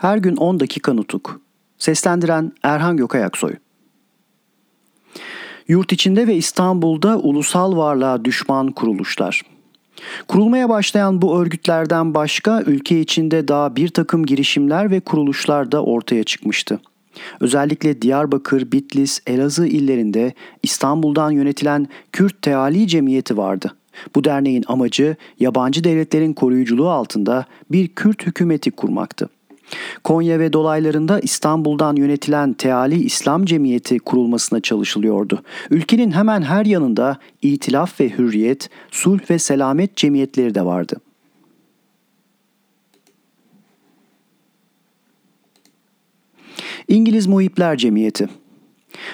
Her gün 10 dakika nutuk. Seslendiren Erhan Gökayaksoy. Yurt içinde ve İstanbul'da ulusal varlığa düşman kuruluşlar. Kurulmaya başlayan bu örgütlerden başka ülke içinde daha bir takım girişimler ve kuruluşlar da ortaya çıkmıştı. Özellikle Diyarbakır, Bitlis, Elazığ illerinde İstanbul'dan yönetilen Kürt Teali Cemiyeti vardı. Bu derneğin amacı yabancı devletlerin koruyuculuğu altında bir Kürt hükümeti kurmaktı. Konya ve dolaylarında İstanbul'dan yönetilen Teali İslam Cemiyeti kurulmasına çalışılıyordu. Ülkenin hemen her yanında İtilaf ve Hürriyet, Sulh ve Selamet cemiyetleri de vardı. İngiliz Muhipler Cemiyeti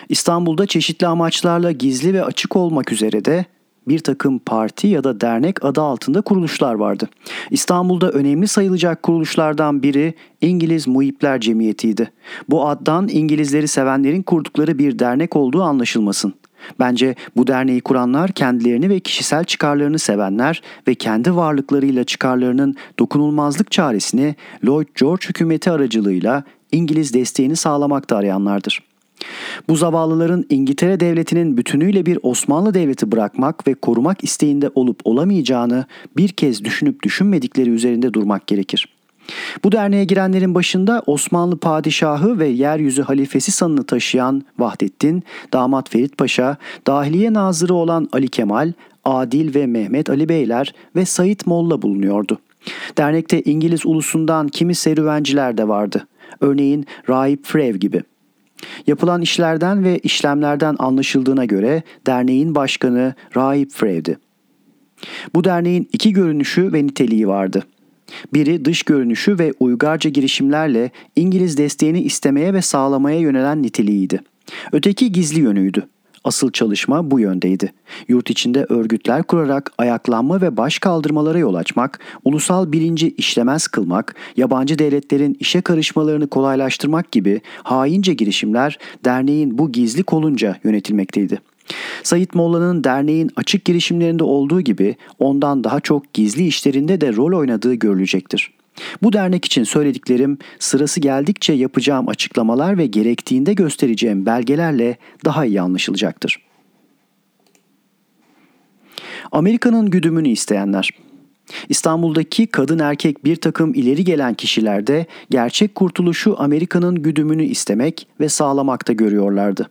İstanbul'da çeşitli amaçlarla gizli ve açık olmak üzere de bir takım parti ya da dernek adı altında kuruluşlar vardı. İstanbul'da önemli sayılacak kuruluşlardan biri İngiliz Muhipler Cemiyeti'ydi. Bu addan İngilizleri sevenlerin kurdukları bir dernek olduğu anlaşılmasın. Bence bu derneği kuranlar kendilerini ve kişisel çıkarlarını sevenler ve kendi varlıklarıyla çıkarlarının dokunulmazlık çaresini Lloyd George hükümeti aracılığıyla İngiliz desteğini sağlamakta arayanlardır. Bu zavallıların İngiltere devletinin bütünüyle bir Osmanlı devleti bırakmak ve korumak isteğinde olup olamayacağını bir kez düşünüp düşünmedikleri üzerinde durmak gerekir. Bu derneğe girenlerin başında Osmanlı padişahı ve yeryüzü halifesi sanını taşıyan Vahdettin, damat Ferit Paşa, dahiliye nazırı olan Ali Kemal, Adil ve Mehmet Ali Beyler ve Sayit Molla bulunuyordu. Dernekte İngiliz ulusundan kimi serüvenciler de vardı. Örneğin Rahip Frev gibi.'' Yapılan işlerden ve işlemlerden anlaşıldığına göre derneğin başkanı Rahip Frev'di. Bu derneğin iki görünüşü ve niteliği vardı. Biri dış görünüşü ve uygarca girişimlerle İngiliz desteğini istemeye ve sağlamaya yönelen niteliğiydi. Öteki gizli yönüydü. Asıl çalışma bu yöndeydi. Yurt içinde örgütler kurarak ayaklanma ve baş kaldırmalara yol açmak, ulusal bilinci işlemez kılmak, yabancı devletlerin işe karışmalarını kolaylaştırmak gibi haince girişimler derneğin bu gizli kolunca yönetilmekteydi. Sayit Molla'nın derneğin açık girişimlerinde olduğu gibi ondan daha çok gizli işlerinde de rol oynadığı görülecektir. Bu dernek için söylediklerim sırası geldikçe yapacağım açıklamalar ve gerektiğinde göstereceğim belgelerle daha iyi anlaşılacaktır. Amerika'nın güdümünü isteyenler İstanbul'daki kadın erkek bir takım ileri gelen kişilerde gerçek kurtuluşu Amerika'nın güdümünü istemek ve sağlamakta görüyorlardı.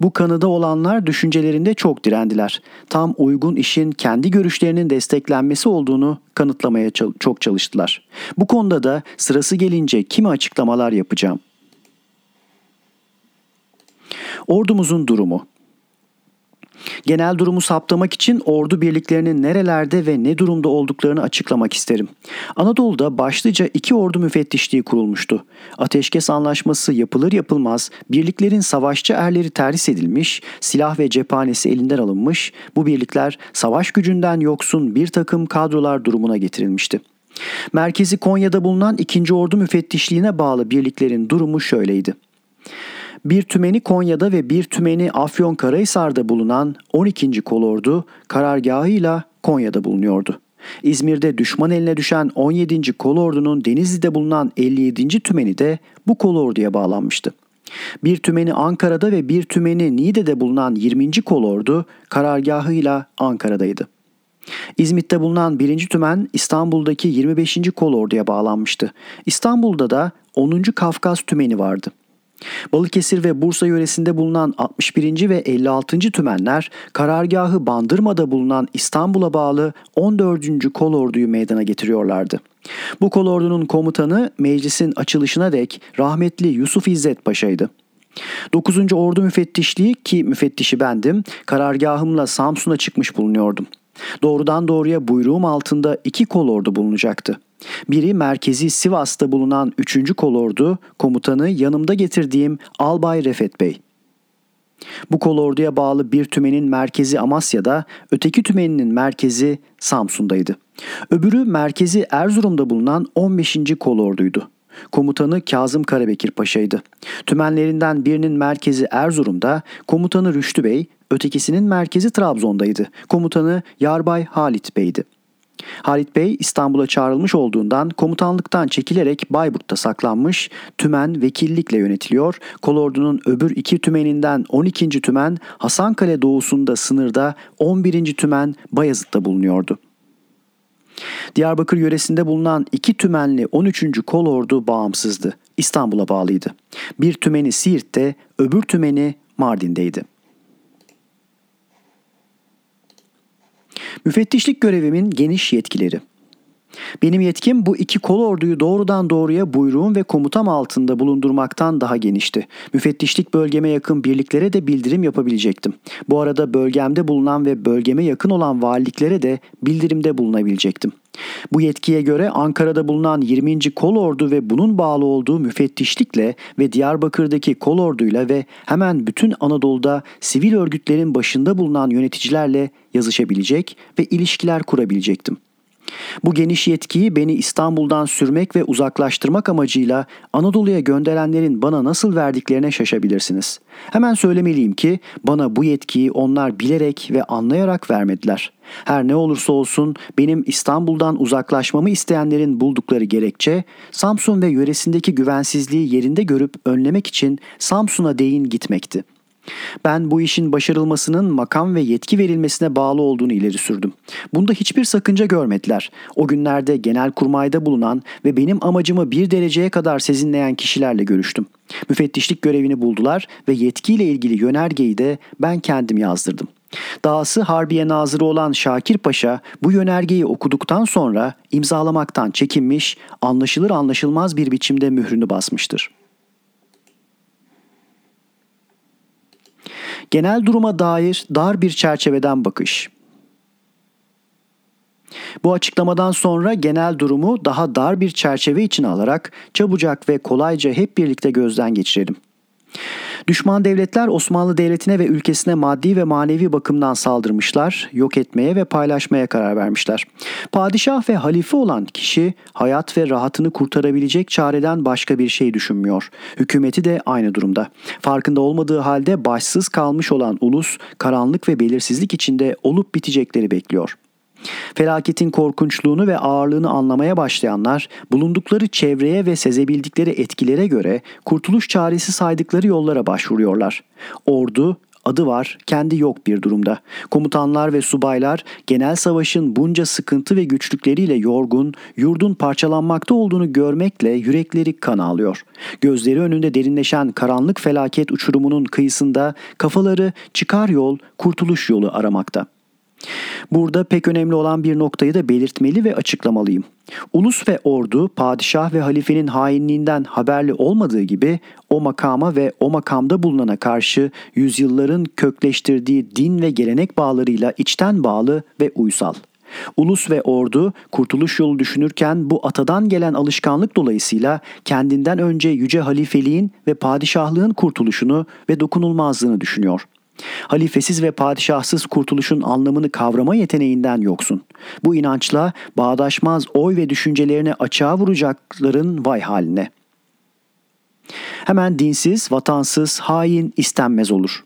Bu kanıda olanlar düşüncelerinde çok direndiler. Tam uygun işin kendi görüşlerinin desteklenmesi olduğunu kanıtlamaya çok çalıştılar. Bu konuda da sırası gelince kimi açıklamalar yapacağım. Ordumuzun durumu Genel durumu saptamak için ordu birliklerinin nerelerde ve ne durumda olduklarını açıklamak isterim. Anadolu'da başlıca iki ordu müfettişliği kurulmuştu. Ateşkes anlaşması yapılır yapılmaz birliklerin savaşçı erleri terhis edilmiş, silah ve cephanesi elinden alınmış, bu birlikler savaş gücünden yoksun bir takım kadrolar durumuna getirilmişti. Merkezi Konya'da bulunan 2. Ordu Müfettişliğine bağlı birliklerin durumu şöyleydi bir tümeni Konya'da ve bir tümeni Afyonkarahisar'da bulunan 12. kolordu karargahıyla Konya'da bulunuyordu. İzmir'de düşman eline düşen 17. kolordunun Denizli'de bulunan 57. tümeni de bu kolorduya bağlanmıştı. Bir tümeni Ankara'da ve bir tümeni Niğde'de bulunan 20. kolordu karargahıyla Ankara'daydı. İzmit'te bulunan 1. tümen İstanbul'daki 25. kolorduya bağlanmıştı. İstanbul'da da 10. Kafkas tümeni vardı. Balıkesir ve Bursa yöresinde bulunan 61. ve 56. tümenler karargahı Bandırma'da bulunan İstanbul'a bağlı 14. kolorduyu meydana getiriyorlardı. Bu kolordunun komutanı meclisin açılışına dek rahmetli Yusuf İzzet Paşa'ydı. 9. Ordu Müfettişliği ki müfettişi bendim, karargahımla Samsun'a çıkmış bulunuyordum. Doğrudan doğruya buyruğum altında iki kolordu bulunacaktı. Biri merkezi Sivas'ta bulunan 3. kolordu komutanı yanımda getirdiğim Albay Refet Bey. Bu kolorduya bağlı bir tümenin merkezi Amasya'da, öteki tümeninin merkezi Samsun'daydı. Öbürü merkezi Erzurum'da bulunan 15. kolorduydu. Komutanı Kazım Karabekir Paşa'ydı. Tümenlerinden birinin merkezi Erzurum'da, komutanı Rüştü Bey, ötekisinin merkezi Trabzon'daydı. Komutanı Yarbay Halit Bey'di. Halit Bey İstanbul'a çağrılmış olduğundan komutanlıktan çekilerek Bayburt'ta saklanmış, tümen vekillikle yönetiliyor. Kolordu'nun öbür iki tümeninden 12. tümen Hasankale doğusunda sınırda 11. tümen Bayazıt'ta bulunuyordu. Diyarbakır yöresinde bulunan iki tümenli 13. kolordu bağımsızdı. İstanbul'a bağlıydı. Bir tümeni Siirt'te, öbür tümeni Mardin'deydi. Müfettişlik görevimin geniş yetkileri. Benim yetkim bu iki kol orduyu doğrudan doğruya buyruğum ve komutam altında bulundurmaktan daha genişti. Müfettişlik bölgeme yakın birliklere de bildirim yapabilecektim. Bu arada bölgemde bulunan ve bölgeme yakın olan valiliklere de bildirimde bulunabilecektim. Bu yetkiye göre Ankara'da bulunan 20. Kol Ordu ve bunun bağlı olduğu müfettişlikle ve Diyarbakır'daki Kol Ordu'yla ve hemen bütün Anadolu'da sivil örgütlerin başında bulunan yöneticilerle yazışabilecek ve ilişkiler kurabilecektim. Bu geniş yetkiyi beni İstanbul'dan sürmek ve uzaklaştırmak amacıyla Anadolu'ya gönderenlerin bana nasıl verdiklerine şaşabilirsiniz. Hemen söylemeliyim ki bana bu yetkiyi onlar bilerek ve anlayarak vermediler. Her ne olursa olsun benim İstanbul'dan uzaklaşmamı isteyenlerin buldukları gerekçe Samsun ve yöresindeki güvensizliği yerinde görüp önlemek için Samsun'a değin gitmekti. Ben bu işin başarılmasının makam ve yetki verilmesine bağlı olduğunu ileri sürdüm. Bunda hiçbir sakınca görmediler. O günlerde genel kurmayda bulunan ve benim amacımı bir dereceye kadar sezinleyen kişilerle görüştüm. Müfettişlik görevini buldular ve yetkiyle ilgili yönergeyi de ben kendim yazdırdım. Dahası Harbiye Nazırı olan Şakir Paşa bu yönergeyi okuduktan sonra imzalamaktan çekinmiş, anlaşılır anlaşılmaz bir biçimde mührünü basmıştır. Genel duruma dair dar bir çerçeveden bakış. Bu açıklamadan sonra genel durumu daha dar bir çerçeve içine alarak çabucak ve kolayca hep birlikte gözden geçirelim. Düşman devletler Osmanlı Devleti'ne ve ülkesine maddi ve manevi bakımdan saldırmışlar, yok etmeye ve paylaşmaya karar vermişler. Padişah ve halife olan kişi hayat ve rahatını kurtarabilecek çareden başka bir şey düşünmüyor. Hükümeti de aynı durumda. Farkında olmadığı halde başsız kalmış olan ulus karanlık ve belirsizlik içinde olup bitecekleri bekliyor. Felaketin korkunçluğunu ve ağırlığını anlamaya başlayanlar bulundukları çevreye ve sezebildikleri etkilere göre kurtuluş çaresi saydıkları yollara başvuruyorlar. Ordu adı var, kendi yok bir durumda. Komutanlar ve subaylar genel savaşın bunca sıkıntı ve güçlükleriyle yorgun, yurdun parçalanmakta olduğunu görmekle yürekleri kan ağlıyor. Gözleri önünde derinleşen karanlık felaket uçurumunun kıyısında kafaları çıkar yol, kurtuluş yolu aramakta. Burada pek önemli olan bir noktayı da belirtmeli ve açıklamalıyım. Ulus ve ordu padişah ve halifenin hainliğinden haberli olmadığı gibi o makama ve o makamda bulunana karşı yüzyılların kökleştirdiği din ve gelenek bağlarıyla içten bağlı ve uysal. Ulus ve ordu kurtuluş yolu düşünürken bu atadan gelen alışkanlık dolayısıyla kendinden önce yüce halifeliğin ve padişahlığın kurtuluşunu ve dokunulmazlığını düşünüyor. Halifesiz ve padişahsız kurtuluşun anlamını kavrama yeteneğinden yoksun. Bu inançla bağdaşmaz oy ve düşüncelerini açığa vuracakların vay haline. Hemen dinsiz, vatansız, hain istenmez olur.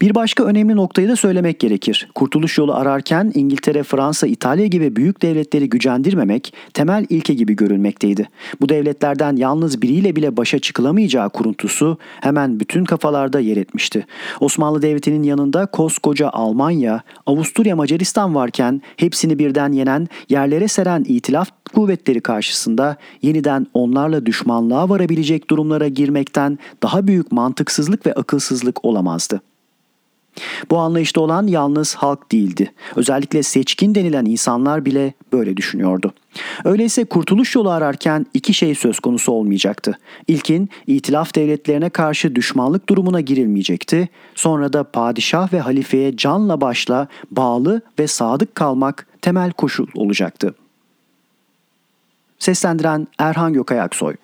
Bir başka önemli noktayı da söylemek gerekir. Kurtuluş yolu ararken İngiltere, Fransa, İtalya gibi büyük devletleri gücendirmemek temel ilke gibi görülmekteydi. Bu devletlerden yalnız biriyle bile başa çıkılamayacağı kuruntusu hemen bütün kafalarda yer etmişti. Osmanlı Devleti'nin yanında koskoca Almanya, Avusturya, Macaristan varken hepsini birden yenen, yerlere seren itilaf kuvvetleri karşısında yeniden onlarla düşmanlığa varabilecek durumlara girmekten daha büyük mantıksızlık ve akılsızlık olamazdı. Bu anlayışta olan yalnız halk değildi. Özellikle seçkin denilen insanlar bile böyle düşünüyordu. Öyleyse kurtuluş yolu ararken iki şey söz konusu olmayacaktı. İlkin itilaf devletlerine karşı düşmanlık durumuna girilmeyecekti. Sonra da padişah ve halifeye canla başla bağlı ve sadık kalmak temel koşul olacaktı. Seslendiren Erhan Gökayaksoy